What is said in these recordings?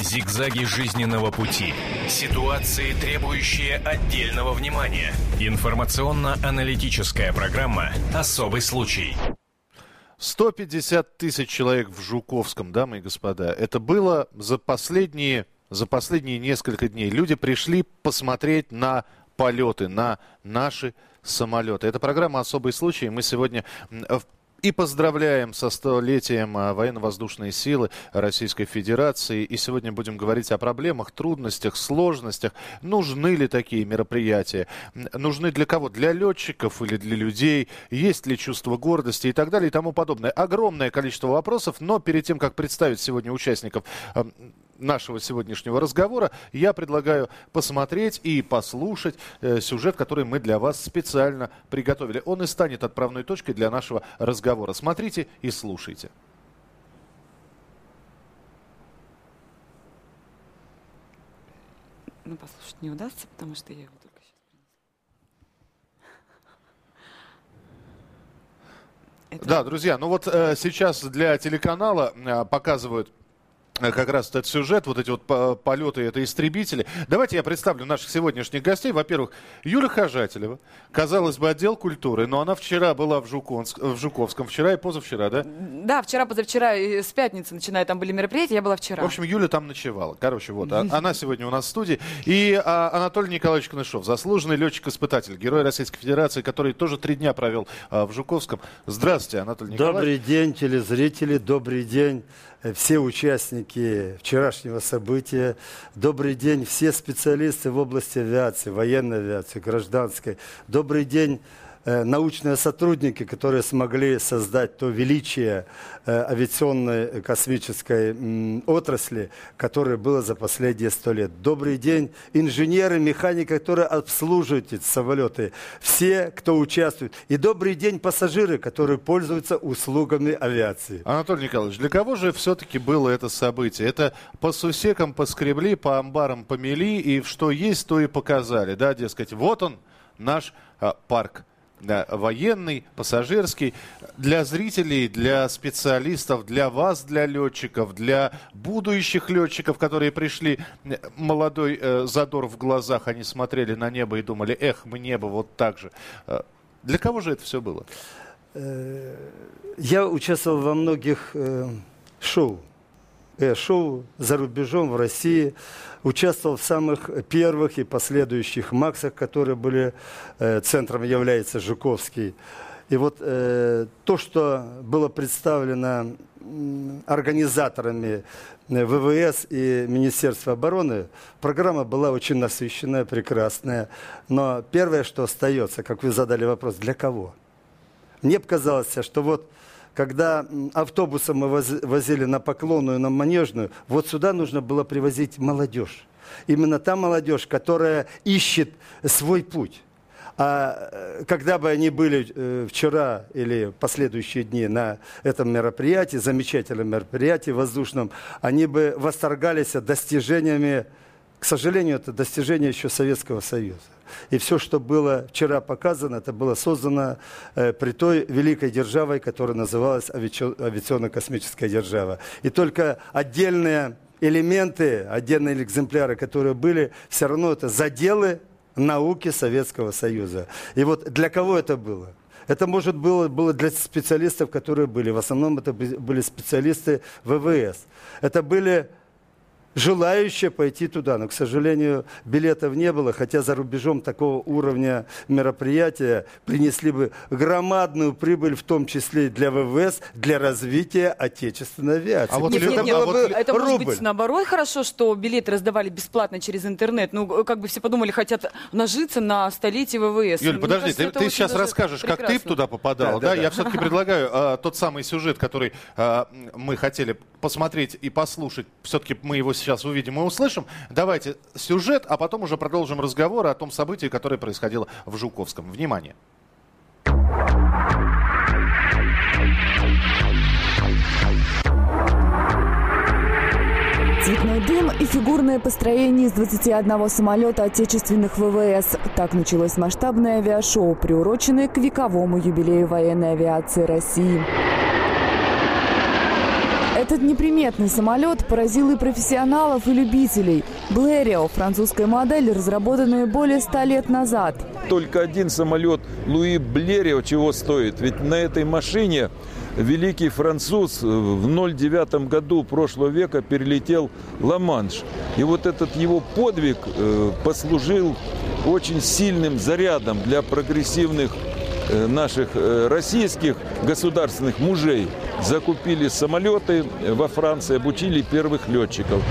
Зигзаги жизненного пути. Ситуации, требующие отдельного внимания. Информационно-аналитическая программа «Особый случай». 150 тысяч человек в Жуковском, дамы и господа. Это было за последние, за последние несколько дней. Люди пришли посмотреть на полеты, на наши самолеты. Это программа «Особый случай». Мы сегодня и поздравляем со столетием а, военно-воздушной силы Российской Федерации. И сегодня будем говорить о проблемах, трудностях, сложностях. Нужны ли такие мероприятия? Нужны для кого? Для летчиков или для людей? Есть ли чувство гордости и так далее и тому подобное? Огромное количество вопросов, но перед тем, как представить сегодня участников нашего сегодняшнего разговора, я предлагаю посмотреть и послушать э, сюжет, который мы для вас специально приготовили. Он и станет отправной точкой для нашего разговора. Смотрите и слушайте. Ну, послушать не удастся, потому что я его только сейчас принесла. Да, друзья, ну вот э, сейчас для телеканала э, показывают как раз этот сюжет, вот эти вот полеты, это истребители. Давайте я представлю наших сегодняшних гостей. Во-первых, Юля Хожателева, казалось бы, отдел культуры, но она вчера была в, Жуковск, в Жуковском, вчера и позавчера, да? Да, вчера, позавчера, с пятницы начиная, там были мероприятия, я была вчера. В общем, Юля там ночевала. Короче, вот, а, она сегодня у нас в студии. И а, Анатолий Николаевич Кнышов, заслуженный летчик-испытатель, герой Российской Федерации, который тоже три дня провел а, в Жуковском. Здравствуйте, Анатолий Николаевич. Добрый день, телезрители, добрый день Э, все участники вчерашнего события. Добрый день все специалисты в области авиации, военной авиации, гражданской. Добрый день Э, научные сотрудники, которые смогли создать то величие э, авиационной космической отрасли, которое было за последние сто лет. Добрый день, инженеры, механики, которые обслуживают эти самолеты, все, кто участвует. И добрый день, пассажиры, которые пользуются услугами авиации. Анатолий Николаевич, для кого же все-таки было это событие? Это по сусекам поскребли, по амбарам помели, и что есть, то и показали, да, дескать, вот он, наш а, парк военный, пассажирский. Для зрителей, для специалистов, для вас, для летчиков, для будущих летчиков, которые пришли, молодой э, задор в глазах, они смотрели на небо и думали, эх, мне бы вот так же. Э, для кого же это все было? Э, я участвовал во многих э, шоу шоу за рубежом в России. Участвовал в самых первых и последующих МАКСах, которые были, э, центром является Жуковский. И вот э, то, что было представлено организаторами э, ВВС и Министерства обороны, программа была очень насыщенная, прекрасная. Но первое, что остается, как вы задали вопрос, для кого? Мне показалось, что вот когда автобусом мы возили на Поклонную, на Манежную, вот сюда нужно было привозить молодежь. Именно та молодежь, которая ищет свой путь. А э, когда бы они были э, вчера или последующие дни на этом мероприятии, замечательном мероприятии воздушном, они бы восторгались достижениями, к сожалению, это достижения еще Советского Союза. И все, что было вчера показано, это было создано э, при той великой державой, которая называлась авиационно-космическая держава. И только отдельные элементы, отдельные экземпляры, которые были, все равно это заделы науки Советского Союза. И вот для кого это было? Это, может, было, было для специалистов, которые были. В основном это были специалисты ВВС. Это были желающие пойти туда. Но, к сожалению, билетов не было, хотя за рубежом такого уровня мероприятия принесли бы громадную прибыль, в том числе и для ВВС, для развития отечественной авиации. А вот нет, нет, нет, это, вот это рубль. может быть наоборот хорошо, что билеты раздавали бесплатно через интернет. Ну, как бы все подумали, хотят нажиться на столетие ВВС. Юль, подожди, кажется, ты, ты сейчас расскажешь, прекрасно. как ты туда попадал. Да, да, да? Я все-таки предлагаю а, тот самый сюжет, который а, мы хотели посмотреть и послушать. Все-таки мы его сейчас увидим и услышим. Давайте сюжет, а потом уже продолжим разговор о том событии, которое происходило в Жуковском. Внимание. Цветной дым и фигурное построение из 21 самолета отечественных ВВС. Так началось масштабное авиашоу, приуроченное к вековому юбилею военной авиации России. Этот неприметный самолет поразил и профессионалов, и любителей. Блэрио – французская модель, разработанная более ста лет назад. Только один самолет Луи Блерио чего стоит? Ведь на этой машине великий француз в 09 году прошлого века перелетел Ла-Манш. И вот этот его подвиг э, послужил очень сильным зарядом для прогрессивных наших э, российских государственных мужей. Закупили самолеты во Франции, обучили первых летчиков.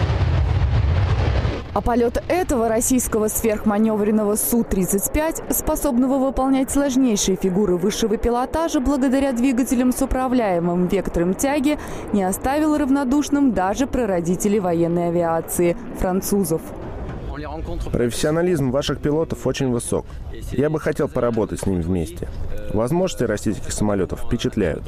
А полет этого российского сверхманевренного Су-35, способного выполнять сложнейшие фигуры высшего пилотажа благодаря двигателям с управляемым вектором тяги, не оставил равнодушным даже прародителей военной авиации – французов. Профессионализм ваших пилотов очень высок. Я бы хотел поработать с ними вместе. Возможности российских самолетов впечатляют.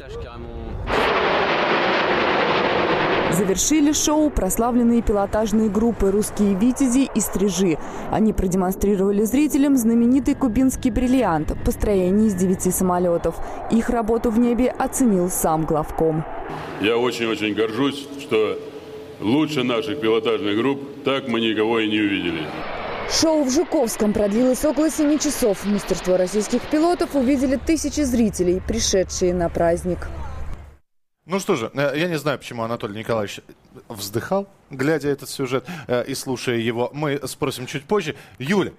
Завершили шоу прославленные пилотажные группы «Русские витязи» и «Стрижи». Они продемонстрировали зрителям знаменитый кубинский бриллиант – построение из девяти самолетов. Их работу в небе оценил сам главком. Я очень-очень горжусь, что лучше наших пилотажных групп так мы никого и не увидели. Шоу в Жуковском продлилось около семи часов. Мастерство российских пилотов увидели тысячи зрителей, пришедшие на праздник. Ну что же, э, я не знаю, почему Анатолий Николаевич вздыхал, глядя этот сюжет э, и слушая его. Мы спросим чуть позже. Юля,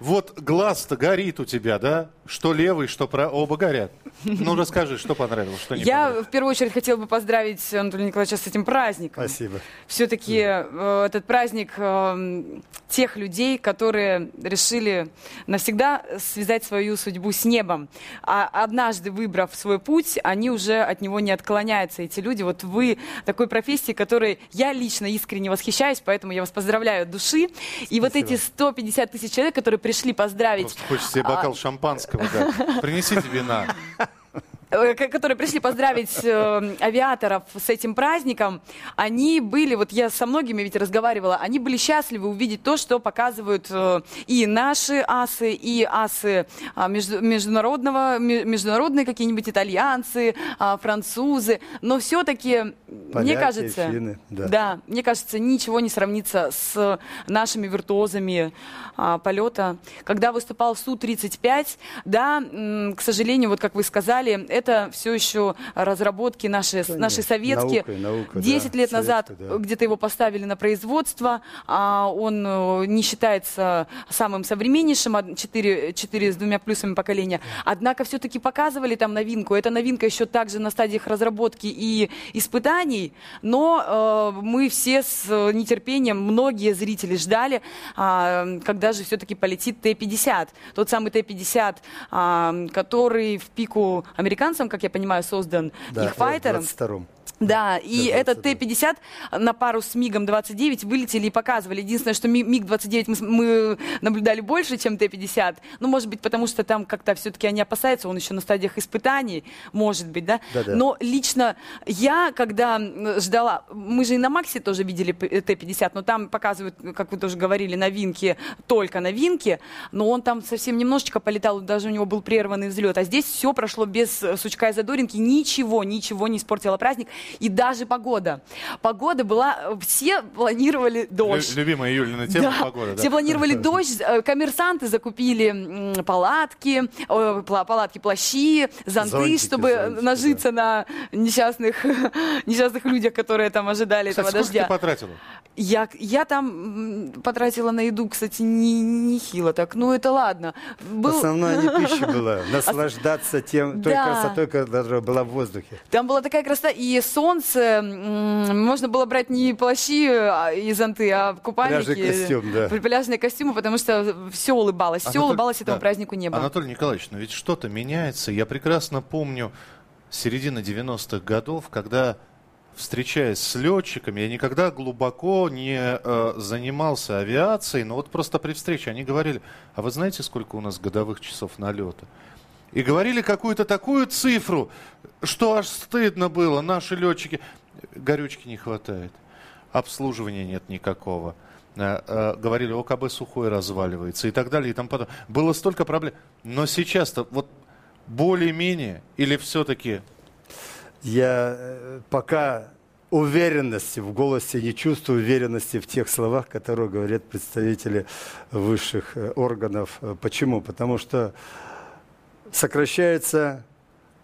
вот глаз-то горит у тебя, да? Что левый, что про оба горят. Ну, расскажи, что понравилось, что не Я понравилось. в первую очередь хотела бы поздравить Анатолия Николаевича с этим праздником. Спасибо. Все-таки э, этот праздник э, тех людей, которые решили навсегда связать свою судьбу с небом. А однажды выбрав свой путь, они уже от него не отклоняются. Эти люди, вот вы такой профессии, которой я лично искренне восхищаюсь, поэтому я вас поздравляю от души. И Спасибо. вот эти 150 тысяч человек, которые пришли поздравить... Просто хочется себе бокал а... шампанского, да. Принесите вина. Э, которые пришли поздравить э, авиаторов с этим праздником, они были, вот я со многими ведь разговаривала, они были счастливы увидеть то, что показывают э, и наши асы, и асы э, между, международного, международные какие-нибудь итальянцы, э, французы, но все-таки, мне кажется, финны, да. да, мне кажется, ничего не сравнится с нашими виртуозами э, полета. Когда выступал Су-35, да, э, к сожалению, вот как вы сказали, это все еще разработки наши, наши советские. Наука, наука, 10 да, лет назад да. где-то его поставили на производство. А он э, не считается самым современнейшим, 4, 4 с двумя плюсами поколения. Однако все-таки показывали там новинку. Эта новинка еще также на стадиях разработки и испытаний. Но э, мы все с нетерпением, многие зрители ждали, э, когда же все-таки полетит Т-50. Тот самый Т-50, э, который в пику американцев американцам, как я понимаю, создан да, их файтером. В да, и да, этот Т-50 на пару с МиГом-29 вылетели и показывали. Единственное, что МиГ-29 мы, мы наблюдали больше, чем Т-50. Ну, может быть, потому что там как-то все-таки они опасаются, он еще на стадиях испытаний, может быть, да? да, да. Но лично я, когда ждала, мы же и на Максе тоже видели Т-50, но там показывают, как вы тоже говорили, новинки, только новинки, но он там совсем немножечко полетал, даже у него был прерванный взлет. А здесь все прошло без сучка и задоринки, ничего, ничего не испортило праздник. И даже погода. Погода была... Все планировали дождь. Любимая Юлина тема да. погода. Да. Все планировали дождь. Э, коммерсанты закупили палатки, палатки, плащи, зонты, зонтики, чтобы зонтики, нажиться да. на несчастных, несчастных людях, которые там ожидали Кстати, этого дождя. ты потратила? Я, я там потратила на еду, кстати, не, не хило так. Ну, это ладно. Был... Основная не пища была. Наслаждаться тем, той да. красотой, которая была в воздухе. Там была такая красота. И солнце. Можно было брать не плащи а, и зонты, а купальники. Пляжный костюм, да. Пляжные костюмы, потому что все улыбалось. Все улыбалось этому да. празднику неба. Анатолий Николаевич, но ведь что-то меняется. Я прекрасно помню середина 90-х годов, когда встречаясь с летчиками, я никогда глубоко не э, занимался авиацией, но вот просто при встрече они говорили, а вы знаете, сколько у нас годовых часов налета? И говорили какую-то такую цифру, что аж стыдно было, наши летчики. Горючки не хватает, обслуживания нет никакого. Э, э, говорили, ОКБ сухой разваливается и так далее и там потом. Было столько проблем. Но сейчас-то вот более-менее или все-таки я э, пока уверенности в голосе, не чувствую уверенности в тех словах, которые говорят представители высших органов. Почему? Потому что сокращается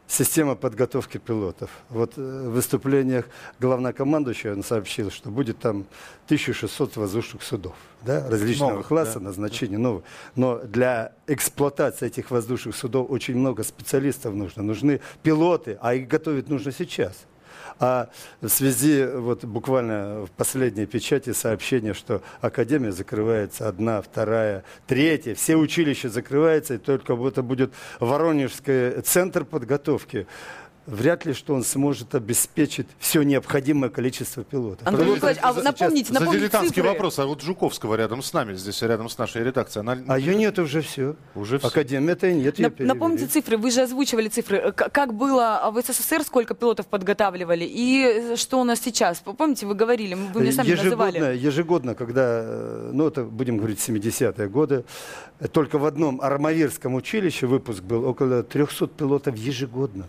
система подготовки пилотов. Вот э, в выступлениях главнокомандующего он сообщил, что будет там 1600 воздушных судов да, различного Новых, класса, да. назначения новых. Но для эксплуатации этих воздушных судов очень много специалистов нужно. Нужны пилоты, а их готовить нужно сейчас. А в связи, вот буквально в последней печати сообщение, что Академия закрывается одна, вторая, третья, все училища закрываются, и только вот это будет Воронежский центр подготовки. Вряд ли, что он сможет обеспечить все необходимое количество пилотов. Антон Николаевич, а вы напомните, За напомните дилетантский цифры. вопрос. А вот Жуковского рядом с нами, здесь рядом с нашей редакцией. Она... А ее нет уже все. Уже всё. Академия-то и нет. Нап- Напомните цифры, вы же озвучивали цифры. Э, К- Как было в СССР, сколько пилотов подготавливали, и что у нас сейчас? Помните, вы говорили, вы мне сами ежегодно, называли. ежегодно, когда, э, ну это будем говорить 70-е годы, только в одном Армавирском училище выпуск был около 300 пилотов ежегодно.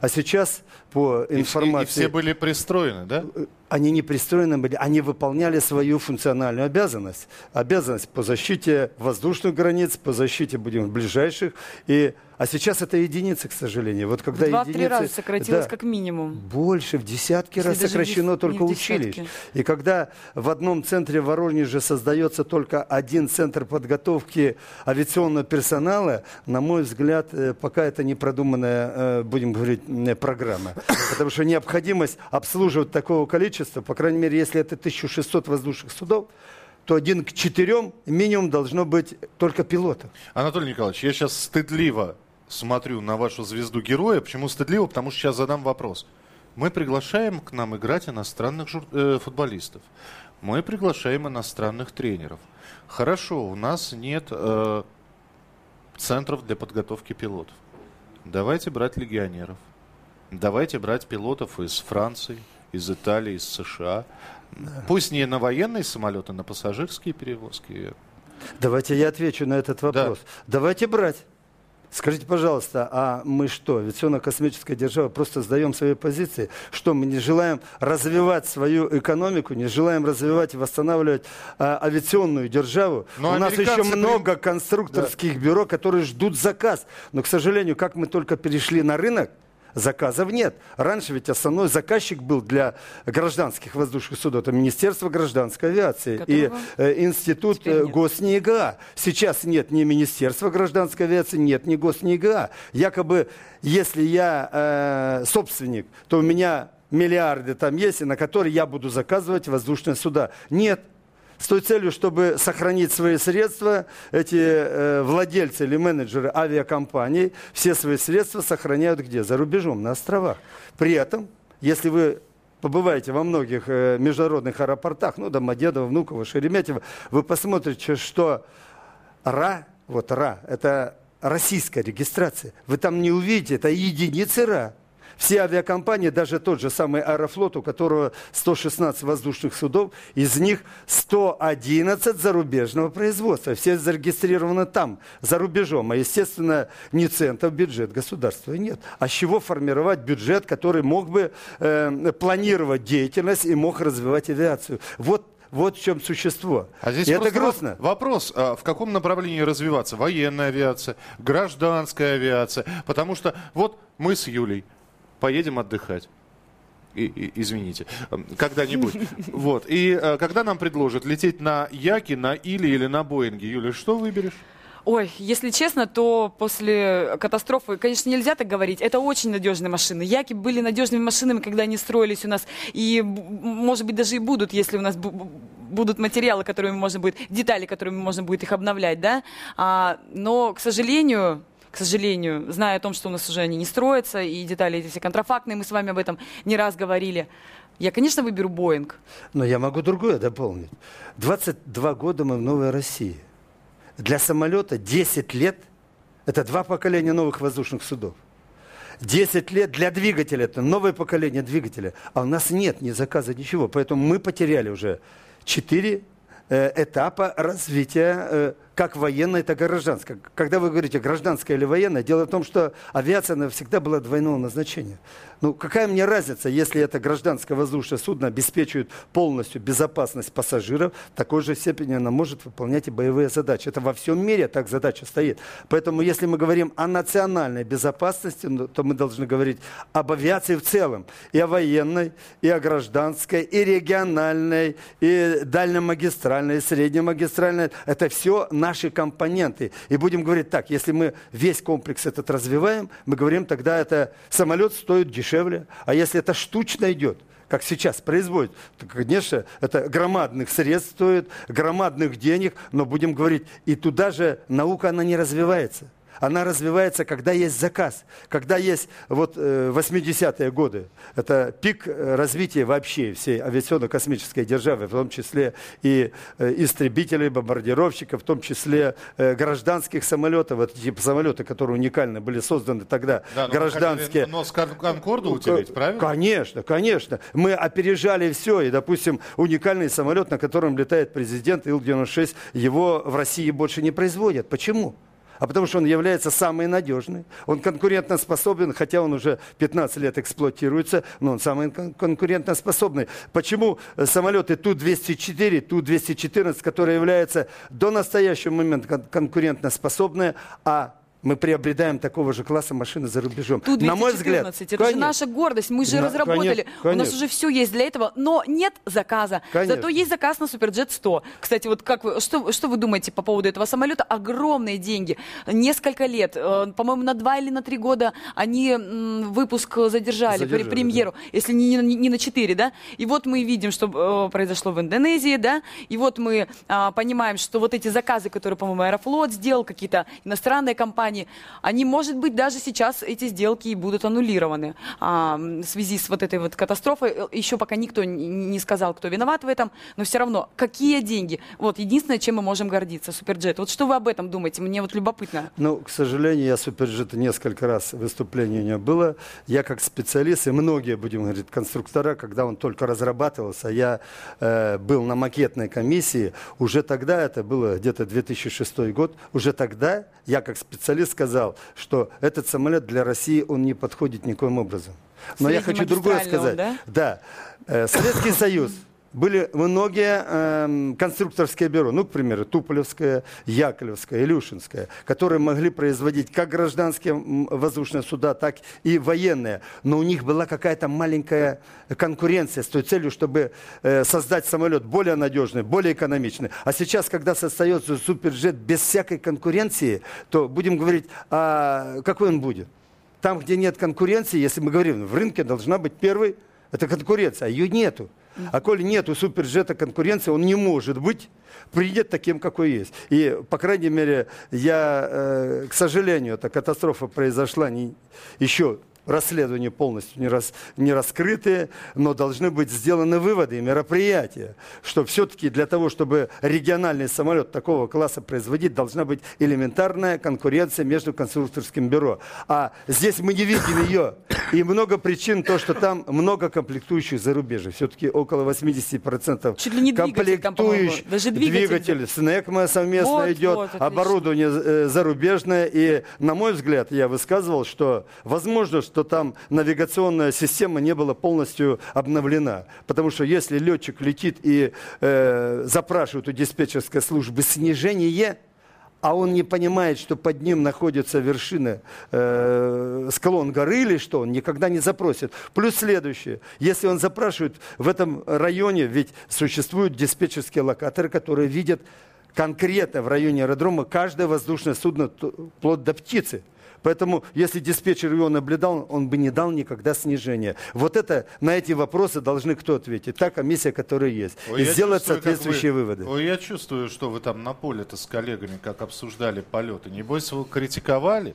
А сейчас по И, все- и информации... все были пристроены, да? Они не пристроены были, они выполняли свою функциональную обязанность. Обязанность по защите воздушных границ, по защите, будем, ближайших. И, а сейчас это единицы, к сожалению. Вот когда два-три единицы- раза сократилось Да. как минимум. Больше, в десятки Если раз сокращено дес- только училищ. И когда в одном центре в Воронеже создается только один центр подготовки авиационного персонала, на мой взгляд, э, пока это не продуманная, э, будем говорить, программа. Потому что необходимость обслуживать такого количества, по крайней мере, если это 1600 воздушных судов, то один к четырем минимум должно быть только пилотов. Анатолий Николаевич, я сейчас стыдливо смотрю на вашу звезду героя. Почему стыдливо? Потому что сейчас задам вопрос. Мы приглашаем к нам играть иностранных жур- э, футболистов. Мы приглашаем иностранных тренеров. Хорошо, у нас нет э, центров для подготовки пилотов. Давайте брать легионеров. Давайте брать пилотов из Франции, из Италии, из США. Пусть не на военные самолеты, на пассажирские перевозки. Давайте я отвечу на этот вопрос. Давайте брать. Скажите, пожалуйста, а мы что, авиационно-космическая держава, просто сдаем свои позиции? Что, мы не желаем развивать свою экономику, не желаем развивать и восстанавливать а, авиационную державу? Но У нас еще много конструкторских бюро, которые ждут заказ. Но, к сожалению, как мы только перешли на рынок, заказов нет. Раньше ведь основной заказчик был для гражданских воздушных судов. Это Министерство гражданской авиации и Которого э, Институт э, нет. Госнега. Сейчас нет ни Министерства гражданской авиации, нет ни Госнега. Якобы, если я э, собственник, то у меня миллиарды там есть, и на которые я буду заказывать воздушные суда. Нет. С той целью, чтобы сохранить свои средства, эти э, владельцы или менеджеры авиакомпаний все свои средства сохраняют где? За рубежом, на островах. При этом, если вы побываете во многих э, международных аэропортах, ну, Домодедово, Внуково, Шереметьево, вы посмотрите, что РА, вот РА, это российская регистрация. Вы там не увидите, это единицы РА. Все авиакомпании, даже тот же самый Аэрофлот, у которого 116 воздушных судов, из них 111 зарубежного производства. Все зарегистрированы там, за рубежом. А, естественно, ни цента в бюджет государства нет. А с чего формировать бюджет, который мог бы э, планировать деятельность и мог развивать авиацию? Вот вот в чем существо. А здесь И это грустно. воп- Вопрос, а в каком направлении развиваться? Военная авиация, гражданская авиация? Потому что вот мы с Юлей поедем отдыхать. И- и- извините, эм, когда-нибудь. Вот. И э, когда нам предложат лететь на Яке, на Или или на Боинге, Юля, что выберешь? Ой, если честно, то после катастрофы, конечно, нельзя так говорить. Это очень надежные машины. Яки были надежными машинами, когда они строились у нас. И, может быть, даже и будут, если у нас бу- бу- будут материалы, которыми можно будет, детали, которыми можно будет их обновлять, да. А, но, к сожалению, к сожалению, зная о том, что у нас уже они не строятся, и детали эти все контрафактные, мы с вами об этом не раз говорили, я, конечно, выберу Боинг. Но я могу другое дополнить. 22 года мы в Новой России. Для самолета 10 лет – это два поколения новых воздушных судов. 10 лет для двигателя – это новое поколение двигателя. А у нас нет ни заказа, ничего. Поэтому мы потеряли уже 4 этапа развития э, как военная, так и гражданская. Когда вы говорите гражданская или военная, дело в том, что авиация она всегда была двойного назначения. Ну, какая мне разница, если это гражданское воздушное судно обеспечивает полностью безопасность пассажиров, в такой же степени она может выполнять и боевые задачи. Это во всем мире так задача стоит. Поэтому, если мы говорим о национальной безопасности, ну, то мы должны говорить об авиации в целом. И о военной, и о гражданской, и региональной, и дальнемагистральной, и среднемагистральной. Это все наши компоненты. И будем говорить так, если мы весь комплекс этот развиваем, мы говорим, тогда это самолет стоит дешевле. А если это штучно идет, как сейчас производят, то, конечно, это громадных средств стоит, громадных денег, но будем говорить, и туда же наука, она не развивается. Она развивается, когда есть заказ, когда есть вот 80-е э, годы. Это пик э, развития вообще всей авиационно-космической державы, в том числе и э, истребителей, бомбардировщиков, в том числе гражданских самолетов. Вот эти самолеты, которые уникально были созданы тогда, да, гражданские. Но с Конкорду утереть, правильно? Конечно, конечно. Мы опережали все, и, допустим, уникальный самолет, на котором летает президент Ил-96, его в России больше не производят. Почему? А потому что он является самый надежный. Он конкурентоспособен, хотя он уже 15 лет эксплуатируется, но он самый конкурентоспособный. Почему самолеты Ту-204, Ту-214, которые являются до настоящего момента конкурентоспособные, а мы приобретаем такого же класса машины за рубежом. Тут На мой взгляд, это конечно. же наша гордость. Мы же да, разработали. Конечно, конечно. У нас уже все есть для этого, но нет заказа. Конечно. Зато есть заказ на Суперджет 100. Кстати, вот как вы, что, что вы думаете по поводу этого самолета? Огромные деньги. Несколько лет, э, по-моему, на два или на три года они выпуск задержали, задержали премьеру, да. если не, не, не на четыре, да? И вот мы видим, что э, произошло в Индонезии, да? И вот мы э, понимаем, что вот эти заказы, которые, по-моему, Аэрофлот сделал, какие-то иностранные компании, компании, они, может быть, даже сейчас эти сделки и будут аннулированы а, в связи с вот этой вот катастрофой. Еще пока никто не сказал, кто виноват в этом, но все равно, какие деньги? Вот, единственное, чем мы можем гордиться, Суперджет. Вот что вы об этом думаете? Мне вот любопытно. Ну, к сожалению, я Суперджет несколько раз выступление у меня было. Я как специалист, и многие, будем говорить, конструктора, когда он только разрабатывался, я э, был на макетной комиссии, уже тогда, это было где-то 2006 год, уже тогда я как специалист сказал, что этот самолет для России, он не подходит никоим образом. Но я хочу другое сказать. Да? да. Э, Советский Союз были многие э, конструкторские бюро, ну, к примеру, Туполевское, Яковлевское, Илюшинское, которые могли производить как гражданские воздушные суда, так и военные. Но у них была какая-то маленькая конкуренция с той целью, чтобы э, создать самолет более надежный, более экономичный. А сейчас, когда создается суперджет без всякой конкуренции, то будем говорить, а какой он будет? Там, где нет конкуренции, если мы говорим, в рынке должна быть первый, это конкуренция, а ее нету. А коли нет у суперджета конкуренции, он не может быть придет таким, какой есть. И, по крайней мере, я, э, к сожалению, эта катастрофа произошла не, еще расследования полностью не, рас, не раскрыты, но должны быть сделаны выводы и мероприятия, что все-таки для того, чтобы региональный самолет такого класса производить, должна быть элементарная конкуренция между конструкторским бюро. А здесь мы не видим ее. И много причин, то, что там много комплектующих зарубежья. Все-таки около 80% Чуть ли не комплектующих. Там, Даже двигатель. двигатель с НЭКМО совместно вот, идет, вот, оборудование э, зарубежное. И, на мой взгляд, я высказывал, что возможно, что что там навигационная система не была полностью обновлена. Потому что если летчик летит и э, запрашивает у диспетчерской службы снижение, а он не понимает, что под ним находится вершина, э, склон горы или что, он никогда не запросит. Плюс следующее. Если он запрашивает в этом районе, ведь существуют диспетчерские локаторы, которые видят конкретно в районе аэродрома каждое воздушное судно, вплоть до птицы. Поэтому, если диспетчер его наблюдал, он бы не дал никогда снижения. Вот это, на эти вопросы должны кто ответить? Та комиссия, которая есть. Ой, и сделать чувствую, соответствующие вы, выводы. Ой, я чувствую, что вы там на поле-то с коллегами, как обсуждали полеты. Небось, вы критиковали?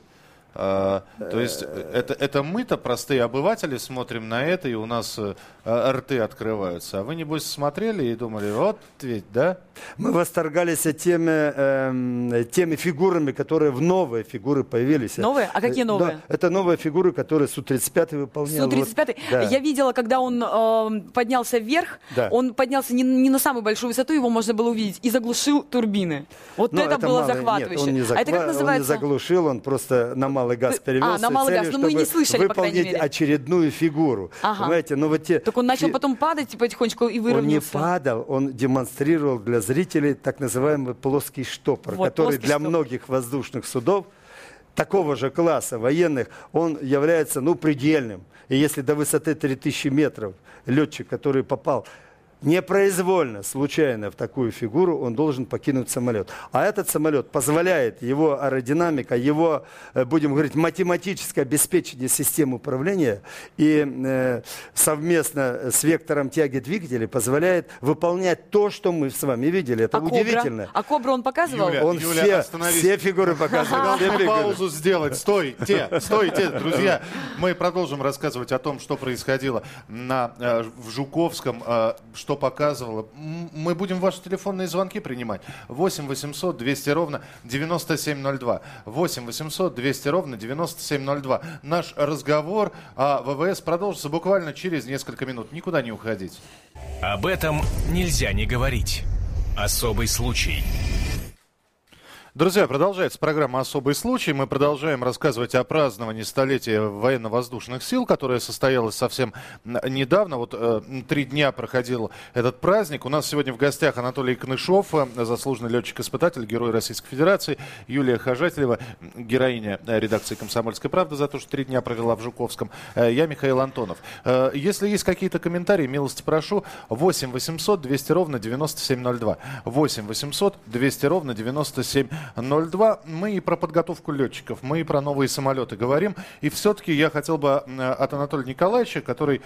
А, то есть это, это мы-то, простые обыватели, смотрим на это, и у нас э, рты открываются. А вы, небось, смотрели и думали, вот ведь, да? Мы восторгались теми, эм, теми фигурами, которые в новые фигуры появились. Новые? А какие Э, новые? да, это новые фигуры, которые Су-35 выполнял. Су-35. Вот, да. Я видела, когда он э, поднялся вверх, Да. он поднялся не, не на самую большую высоту, его можно было увидеть, и заглушил турбины. Вот Но это, было мало- захватывающе. Нет, он не, а это как называется? он не заглушил, он просто на малый газ Ты- перевел. а, на малый газ, но мы не слышали, по крайней выполнить мере. очередную фигуру. Ага. Понимаете, но вот те... Так он начал потом падать потихонечку и Он не выровнялся. падал, он демонстрировал для зрителей так называемый плоский штопор, Вот, который плоский для штопор. многих воздушных судов такого же класса военных, он является ну, предельным. И если до высоты 3000 метров летчик, который попал непроизвольно, случайно в такую фигуру, он должен покинуть самолет. А этот самолет позволяет, его аэродинамика, его, э, будем говорить, математическое обеспечение системы управления и э, совместно с вектором тяги двигателей позволяет выполнять то, что мы с вами видели. Это а удивительно. Кобра? А Кобра он показывал? Юля, Он Юля, все, остановись. все фигуры показывает. Вы все фигуры. паузу сделать. Стойте, стойте, друзья. Мы продолжим рассказывать о том, что происходило на, э, в Жуковском, э, что показывало. Мы будем ваши телефонные звонки принимать. 8 800 200 ровно 9702. 8 800 200 ровно 9702. Наш разговор о ВВС продолжится буквально через несколько минут. Никуда не уходить. Об этом нельзя не говорить. Особый случай. Друзья, продолжается программа «Особый случай». Мы продолжаем рассказывать о праздновании столетия военно-воздушных сил, которое состоялось совсем недавно. Вот э, три дня проходил этот праздник. У нас сегодня в гостях Анатолий Кнышов, э, заслуженный летчик-испытатель, герой Российской Федерации, Юлия Хожателева, героиня э, редакции «Комсомольской правды» за то, что три дня провела в Жуковском. Э, я Михаил Антонов. Э, если есть какие-то комментарии, милости прошу. 8 800 200 ровно 9702. 8 800 200 ровно 9702. Мы и про подготовку летчиков, мы и про новые самолеты говорим. И все-таки я хотел бы от Анатолия Николаевича, который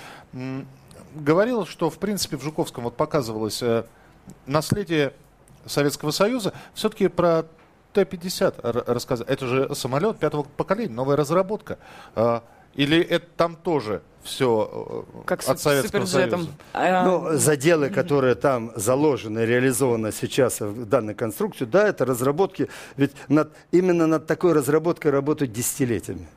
говорил, что в принципе в Жуковском вот показывалось э, наследие Советского Союза, все-таки про Т-50 р- рассказать. Это же самолет пятого поколения, новая разработка. Или это там тоже все Как с от Советского. Союза? А, Ну, заделы, которые там заложены, реализованы сейчас в данной конструкции, да, это разработки. Ведь над, именно над такой разработкой работают десятилетиями.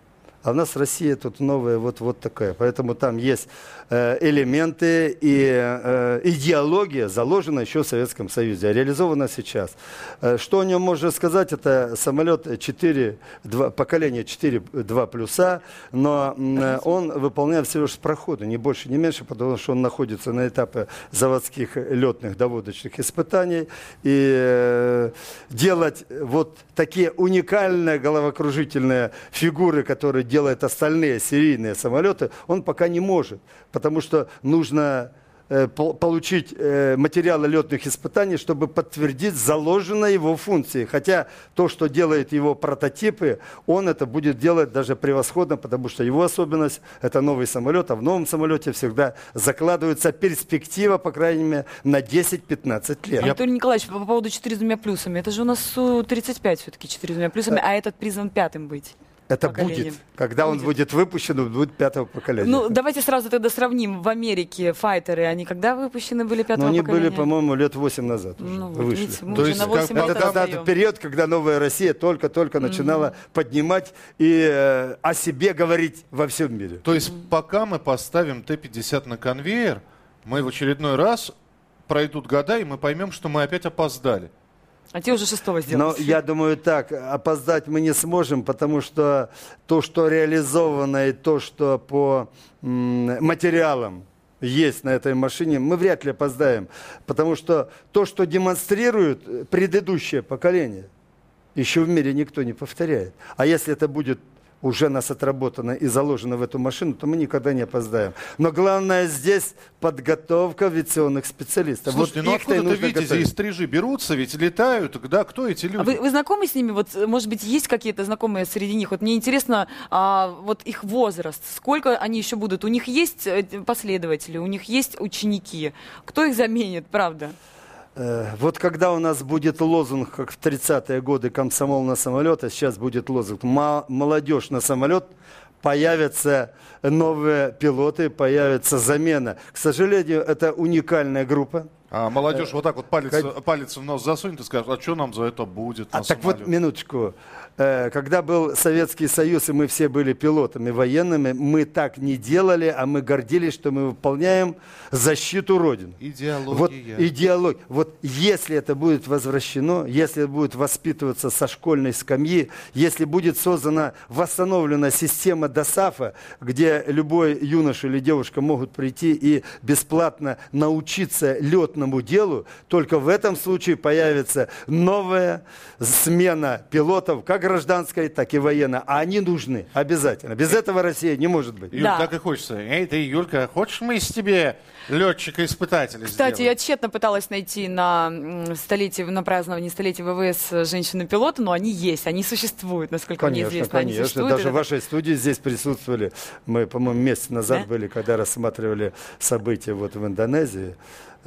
А у нас Россия тут новая вот, вот такая. Поэтому там есть э, элементы и э, идеология заложена еще в Советском Союзе, а реализована сейчас. Э, что о нем можно сказать? Это самолет 4, 2, поколение 4-2 плюса, но он выполняет всего лишь проходы, не больше, не меньше, потому что он находится на этапе заводских летных доводочных испытаний. И делать вот такие уникальные головокружительные фигуры, которые делают остальные серийные самолеты, он пока не может, потому что нужно э, пол- получить э, материалы летных испытаний, чтобы подтвердить заложенные его функции. Хотя то, что делают его прототипы, он это будет делать даже превосходно, потому что его особенность – это новый самолет, а в новом самолете всегда закладывается перспектива, по крайней мере, на 10-15 лет. Анатолий Николаевич, по поводу 4 с двумя плюсами. Это же у нас Су-35 все-таки 4 с двумя плюсами, а этот призван пятым быть. Это поколением. будет. Когда он Будет. будет выпущен, он будет пятого поколения. Ну, давайте сразу тогда сравним. В Америке файтеры, они когда выпущены были пятого Но они поколения? были, по-моему, лет 8 назад уже Ну, вот, вышли. видите, То есть как 8 бы лет Это тогда период, когда новая Россия только-только начинала поднимать и э, о себе говорить во всем мире. То есть пока мы поставим Т-50 на конвейер, мы в очередной раз пройдут года, и мы поймем, что мы опять опоздали. А те уже шестого Но сделали. я думаю так, опоздать мы не сможем, потому что то, что реализовано и то, что по материалам есть на этой машине, мы вряд ли опоздаем. Потому что то, что демонстрирует предыдущее поколение, еще в мире никто не повторяет. А если это будет уже нас отработано и заложено в эту машину, то мы никогда не опоздаем. Но главное здесь подготовка авиационных специалистов. Слушайте, ну их-то и откуда-то нужно видите, готовить. из стрижи берутся, ведь летают, да, кто эти люди? А Вы, вы знакомы с ними? Вот, может быть, есть какие-то знакомые среди них? Вот мне интересно, а, вот их возраст, сколько они еще будут? У них есть э, последователи, у них есть ученики. Кто их заменит, правда? Э, вот когда у нас будет лозунг, как в 30-е годы, комсомол на самолет, а сейчас будет лозунг молодежь на самолет, появятся новые пилоты, появится замена. К сожалению, это уникальная группа. А молодежь вот так вот палец, палец в нос засунет и скажет, а что нам за это будет? А так вот, минуточку. Э, когда был Советский Союз, и мы все были пилотами военными, мы так не делали, а мы гордились, что мы выполняем защиту Родины. Идеология. Вот идеология. Вот если это будет возвращено, если будет воспитываться со школьной скамьи, если будет создана, восстановлена система ДОСАФа, где любой юноша или девушка могут прийти и бесплатно научиться летному делу, только в этом случае появится новая смена пилотов, как гражданской, так и военной. А они нужны обязательно. Без этого Россия не может быть. Юль, да. так и хочется. Эй, ты, Юлька, хочешь мы из тебе летчика-испытателя Кстати, сделаем? я тщетно пыталась найти на столетие, на празднование столетия ВВС женщины-пилота, но они есть, они существуют, насколько конечно, мне известно. Конечно, даже в вашей студии здесь присутствовали. Мы, по-моему, месяц назад да? были, когда рассматривали события вот в Индонезии.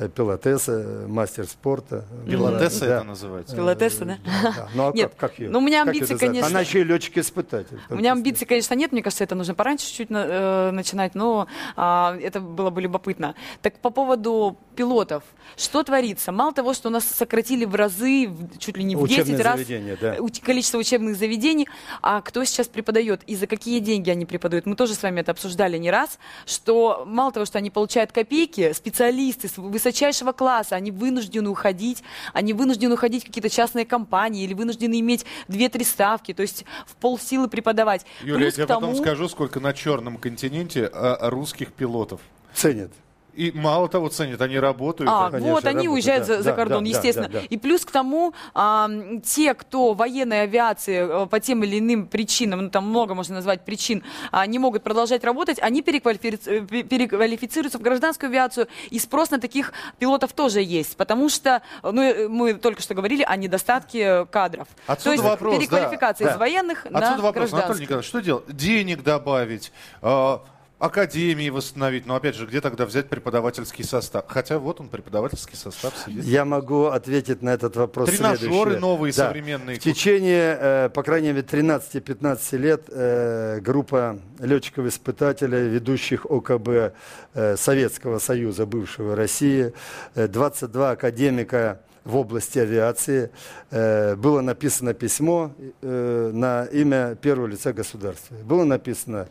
Э, пилотеса, мастер спорта. Пилотеса да. это называется? Пилотеса, да? да. Ну а нет, как, как ее? Ну, у меня амбиции, конечно... Она еще и летчик-испытатель. У меня амбиций, конечно, нет. Мне кажется, это нужно пораньше чуть-чуть э, начинать, но э, это было бы любопытно. Так по поводу пилотов. Что творится? Мало того, что у нас сократили в разы, чуть ли не в Учебные 10 раз да. количество учебных заведений, а кто сейчас преподает и за какие деньги они преподают? Мы тоже с вами это обсуждали не раз, что мало того, что они получают копейки, специалисты с высочайшего класса, они вынуждены уходить, они вынуждены уходить в какие-то частные компании или вынуждены иметь две-три ставки, то есть в полсилы преподавать. Юлия, Плюс я тебе тому... потом скажу, сколько на черном континенте а, русских пилотов. Ценят. И мало того ценят, они работают. А, конечно, вот, они работают, уезжают да, за, за кордон, да, естественно. Да, да, да. И плюс к тому, а, те, кто военной авиации э, по тем или иным причинам, ну там много можно назвать причин, а, не могут продолжать работать, они переквалифици... Э, переквалифицируются в гражданскую авиацию, и спрос на таких пилотов тоже есть, потому что, ну, э, мы только что говорили о недостатке кадров. Отсюда То есть вопрос, переквалификация да, из военных Отсюда на вопрос, гражданскую. Анатолий Николаевич, что делать? Денег добавить, а, академии восстановить. Но опять же, где тогда взять преподавательский состав? Хотя вот он, преподавательский состав сидит. Я могу ответить на этот вопрос Тренажеры новые, да. современные. В течение, э, по крайней мере, 13-15 лет э, группа летчиков-испытателей, ведущих ОКБ э, Советского Союза, бывшего России, 22 академика в области авиации. было написано письмо на имя первого лица государства. Было написано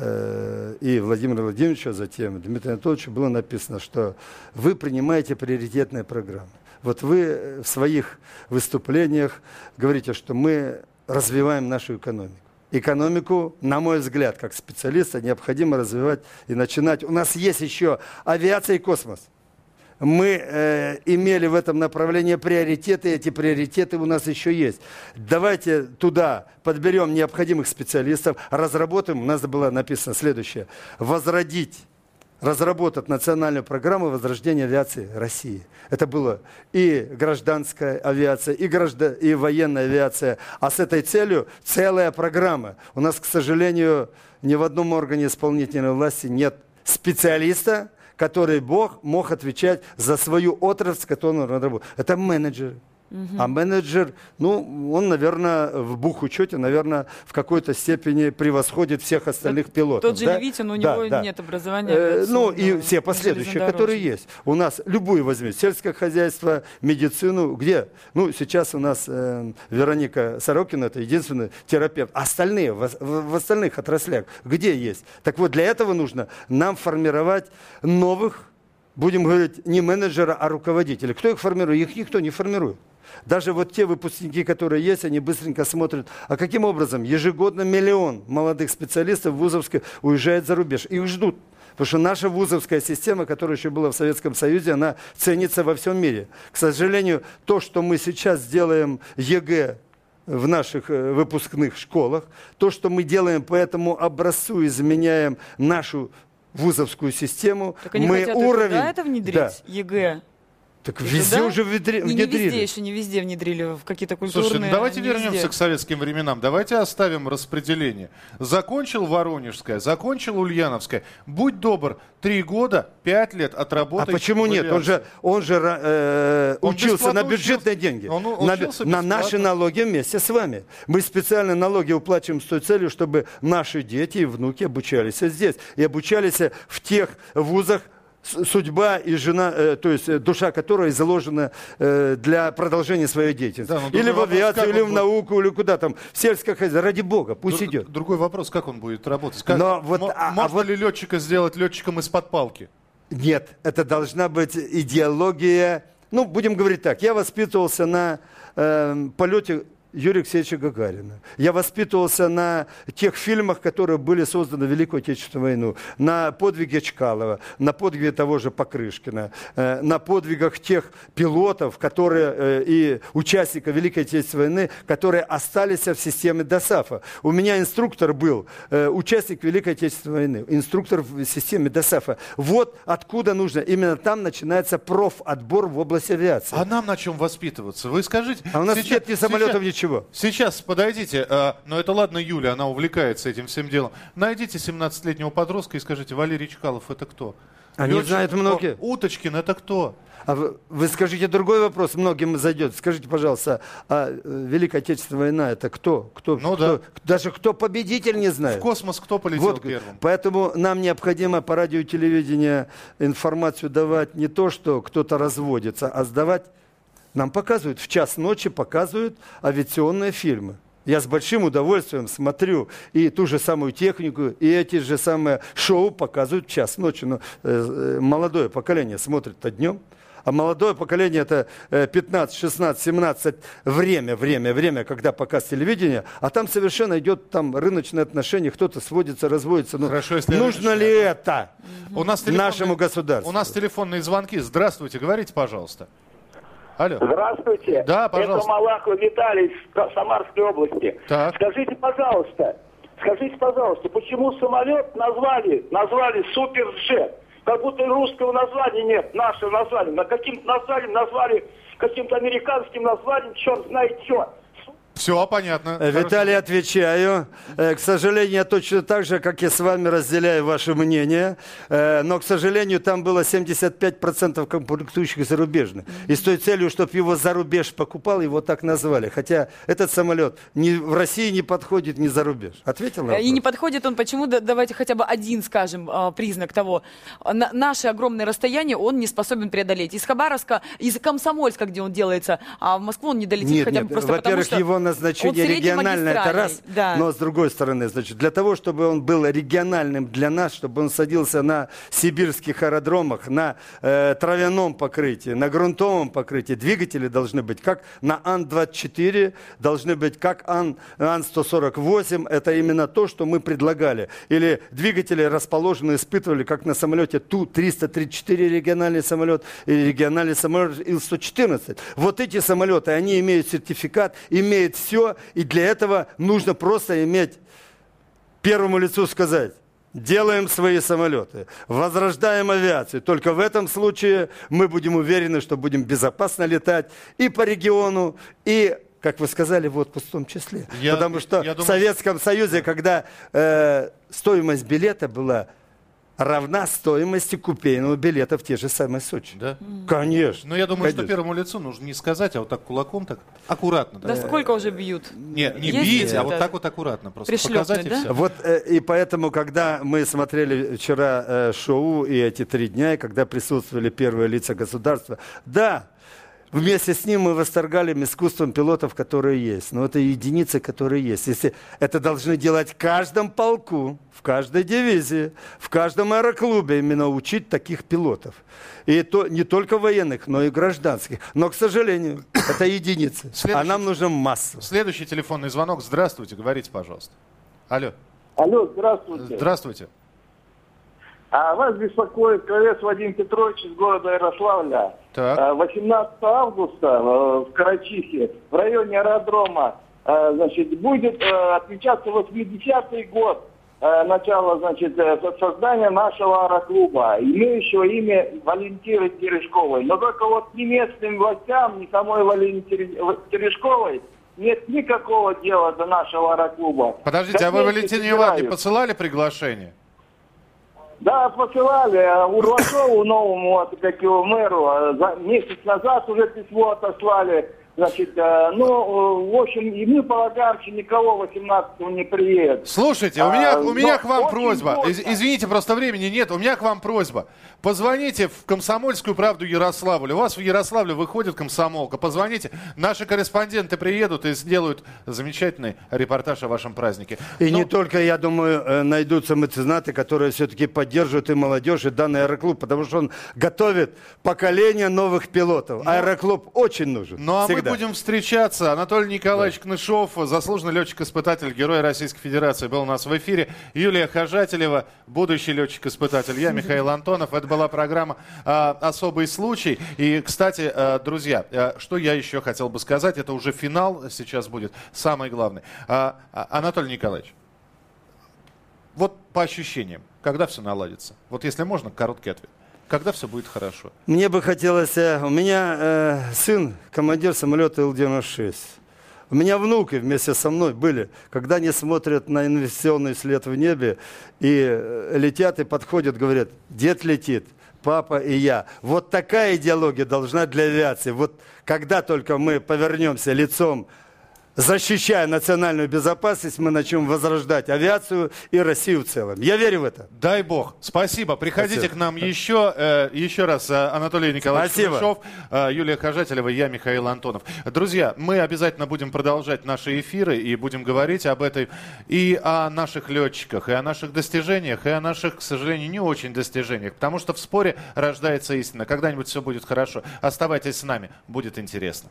и Владимира Владимировича, затем Дмитрия Анатольевича было написано, что вы принимаете приоритетные программы. Вот вы в своих выступлениях говорите, что мы развиваем нашу экономику. Экономику, на мой взгляд, как специалиста, необходимо развивать и начинать. У нас есть еще авиация и космос мы э, имели в этом направлении приоритеты, эти приоритеты у нас еще есть. Давайте туда подберем необходимых специалистов, разработаем, у нас было написано следующее, возродить разработать национальную программу возрождения авиации России. Это было и гражданская авиация, и, граждан, и военная авиация. А с этой целью целая программа. У нас, к сожалению, ни в одном органе исполнительной власти нет специалиста, который Бог мог отвечать за свою отрасль, которую он работал. Это менеджеры. Угу. А менеджер, ну, он, наверное, в бухучете, наверное, в какой-то степени превосходит всех остальных Тот, пилотов. Тот же да? Левитин, у да, него да. нет образования. Э, ну, и все последующие, которые есть. У нас любую возьмите, сельское хозяйство, медицину, где? Ну, сейчас у нас э, Вероника Сорокина, это единственный терапевт. Остальные, в, в, в остальных отраслях, где есть? Так вот, для этого нужно нам формировать новых будем говорить, не менеджера, а руководителя. Кто их формирует? Их никто не формирует. Даже вот те выпускники, которые есть, они быстренько смотрят, а каким образом ежегодно миллион молодых специалистов вузовских уезжает за рубеж. Их ждут. Потому что наша вузовская система, которая еще была в Советском Союзе, она ценится во всем мире. К сожалению, то, что мы сейчас делаем ЕГЭ в наших э, выпускных школах, то, что мы делаем по этому образцу, изменяем нашу вузовскую систему, так они мы хотят уровень... это внедрить, да. ЕГЭ? Так везде туда- уже внедри- Не, не везде внедрили. еще, не везде внедрили в какие-то культурные. Слушайте, ну давайте не вернемся везде. к советским временам. Давайте оставим распределение. Закончил Воронежская, закончил Ульяновская. Будь добр, три года, пять лет А отработай. почему в нет? Он же, он же э, Он учился на бюджетные учился. деньги. Он у- на, учился на наши налоги вместе с вами. Мы специально налоги уплачиваем с той целью, чтобы наши дети и внуки обучались здесь. И обучались в тех вузах, судьба и жена, э, то есть э, душа которой заложена э, для продолжения своей деятельности. Да, или в авиацию, или в будет- науку, или куда там. В сельское хозяйство. Ради бога, пусть Друг- идет. Другой вопрос, как он будет работать? Как- Но вот, а- а можно вот- ли летчика сделать летчиком из-под палки? Нет, это должна быть идеология. Ну, будем говорить так. Я воспитывался на эм, полете Юрия Алексеевича Гагарина. Я воспитывался на тех фильмах, которые были созданы в Великую Отечественную войну. На подвиге Чкалова, на подвиге того же Покрышкина, э, на подвигах тех пилотов, которые э, и участников Великой Отечественной войны, которые остались в системе ДОСАФа. У меня инструктор был, э, участник Великой Отечественной войны, инструктор в системе ДОСАФа. Вот откуда нужно. Именно там начинается профотбор в области авиации. А нам на чем воспитываться? Вы скажите. А у нас сейчас- нет ни самолетов, сейчас- ничего. Сейчас, подойдите, а, но это ладно, Юля, она увлекается этим всем делом. Найдите 17-летнего подростка и скажите, Валерий Чкалов, это кто? Они Летчик- знают многие. Уточкин, это кто? А вы, вы скажите другой вопрос, многим зайдет. Скажите, пожалуйста, а э, Великая Отечественная война это кто? кто Ну кто- да. Даже кто победитель не В знает. космос кто полетел Вот, первым? поэтому нам необходимо по радио и телевидению информацию давать не то, что кто-то разводится, а сдавать. Нам показывают, в час ночи показывают авиационные фильмы. Я с большим удовольствием смотрю и ту же самую технику, и эти же самые шоу показывают в час ночи. Но э, э, молодое поколение смотрит-то днем. А молодое поколение это э, 15, 16, 17 время, время, время, когда показ телевидения, а там совершенно идет там рыночные отношения, кто-то сводится, разводится. Ну, Хорошо, если нужно ли это У нас нашему государству? У нас телефонные звонки. Здравствуйте, говорите, пожалуйста. Алло. Здравствуйте. Да, пожалуйста. Это Малахов Виталий из Самарской области. Так. Скажите, пожалуйста, скажите, пожалуйста, почему самолет назвали, назвали Суперджет? Как будто русского названия нет, нашего названия. На каким названием назвали каким-то американским названием, черт знает что. Все, понятно. Э, Хорошо. Виталий, отвечаю. Э, К сожалению, я точно так же, как и с вами, разделяю ваше мнение. Э, Но, к сожалению, там было 75% комплектующих зарубежных. И с той целью, чтобы его за рубеж покупал, его так назвали. Хотя этот самолет ни в России не подходит, ни за рубеж. Ответил на Э, И не вопрос? подходит он почему? Да- Давайте хотя бы один скажем а, признак того. На- Наше огромное расстояние он не способен преодолеть. Из Хабаровска, из Комсомольска, где он делается, а в Москву он не долетит Нет, хотя нет. бы просто потому, что его он назначение региональное, это раз. Да. Но с другой стороны, значит, для того, чтобы он был региональным для нас, чтобы он садился на сибирских аэродромах, на э, травяном покрытии, на грунтовом покрытии, двигатели должны быть как на Ан-24, должны быть как Ан, Ан-148. Это именно то, что мы предлагали. Или двигатели расположены, испытывали, как на самолете Ту-334 региональный самолет или региональный самолет Ил-114. Вот эти самолеты, они имеют сертификат, имеют все, и для этого нужно просто иметь первому лицу сказать, делаем свои самолеты, возрождаем авиацию. Только в этом случае мы будем уверены, что будем безопасно летать и по региону, и как вы сказали, в отпуск в том числе. Я- Потому что я думаю, в Советском Союзе, когда э, стоимость билета была равна стоимости купейного билета в те же самые Сочи. Да? Конечно. Но я думаю, что Конечно. первому лицу нужно не сказать, а вот так кулаком так аккуратно. Да так. сколько уже бьют? Не, не Есть бить, а вот так вот аккуратно. Просто показать и да? все. Вот э, и поэтому, когда мы смотрели вчера э, шоу и эти три дня, и когда присутствовали первые лица государства, да, вместе с ним мы восторгали искусством пилотов, которые есть. Но это единицы, которые есть. Если это должны делать в каждом полку, в каждой дивизии, в каждом аэроклубе именно учить таких пилотов. И то не только военных, но и гражданских. Но, к сожалению, это единицы. А Следующий- нам нужно масса. Следующий телефонный звонок. Здравствуйте, говорите, пожалуйста. Алло. Алло, здравствуйте. Здравствуйте. А вас беспокоит Кровец Вадим Петрович из города Ярославля. Так. А, 18 августа э, в Карачихе, в районе аэродрома, э, значит, будет э, отмечаться 80-й год начало, значит, создания нашего аэроклуба, имеющего имя Валентины Терешковой. Но только вот ни местным властям, ни самой Валентине Терешковой нет никакого дела до нашего аэроклуба. Подождите, а вы Валентине Ивановне посылали приглашение? Да, посылали а Урлашову новому, как его мэру, а месяц назад уже письмо отослали. Значит, э, ну, э, в общем, и мы полагаем, что никого 18 не приедет. Слушайте, у меня, А, у меня но к вам просьба. Из- извините, просто времени нет. У меня к вам просьба. Позвоните в «Комсомольскую правду» Ярославлю. У вас в Ярославле выходит комсомолка. Позвоните. Наши корреспонденты приедут и сделают замечательный репортаж о вашем празднике. И Ну, не только, я думаю, э, найдутся меценаты, которые все-таки поддерживают и молодежь, и данный аэроклуб, потому что он готовит поколение новых пилотов. Аэроклуб очень нужен. Ну а всегда. мы будем встречаться. Анатолий Николаевич Кнышов, заслуженный летчик-испытатель, герой Российской Федерации, был у нас в эфире. Юлия Хожателева, будущий летчик-испытатель. Я Михаил Антонов. Это была программа а, «Особый случай». И, кстати, а, друзья, а, что я еще хотел бы сказать, это уже финал сейчас будет, самый главный. А, а, Анатолий Николаевич, вот по ощущениям, когда все наладится? Вот если можно, короткий ответ. Когда все будет хорошо? Мне бы хотелось... э, У меня э, сын, командир самолета Ил-96. У меня внуки вместе со мной были, когда они смотрят на инвестиционный след в небе и э, летят и подходят, говорят, дед летит, папа и я. Вот такая идеология должна для авиации. Вот когда только мы повернемся лицом защищая национальную безопасность, мы начнем возрождать авиацию и Россию в целом. Я верю в это. Дай бог. Спасибо. Приходите Спасибо. к нам еще. э, еще раз э, Анатолий Николаевич Спасибо. Э, Юлия Хожателева, я Михаил Антонов. Друзья, мы обязательно будем продолжать наши эфиры и будем говорить об этой и о наших летчиках, и о наших достижениях, и о наших, к сожалению, не очень достижениях. Потому что в споре рождается истина. Когда-нибудь все будет хорошо. Оставайтесь с нами. Будет интересно.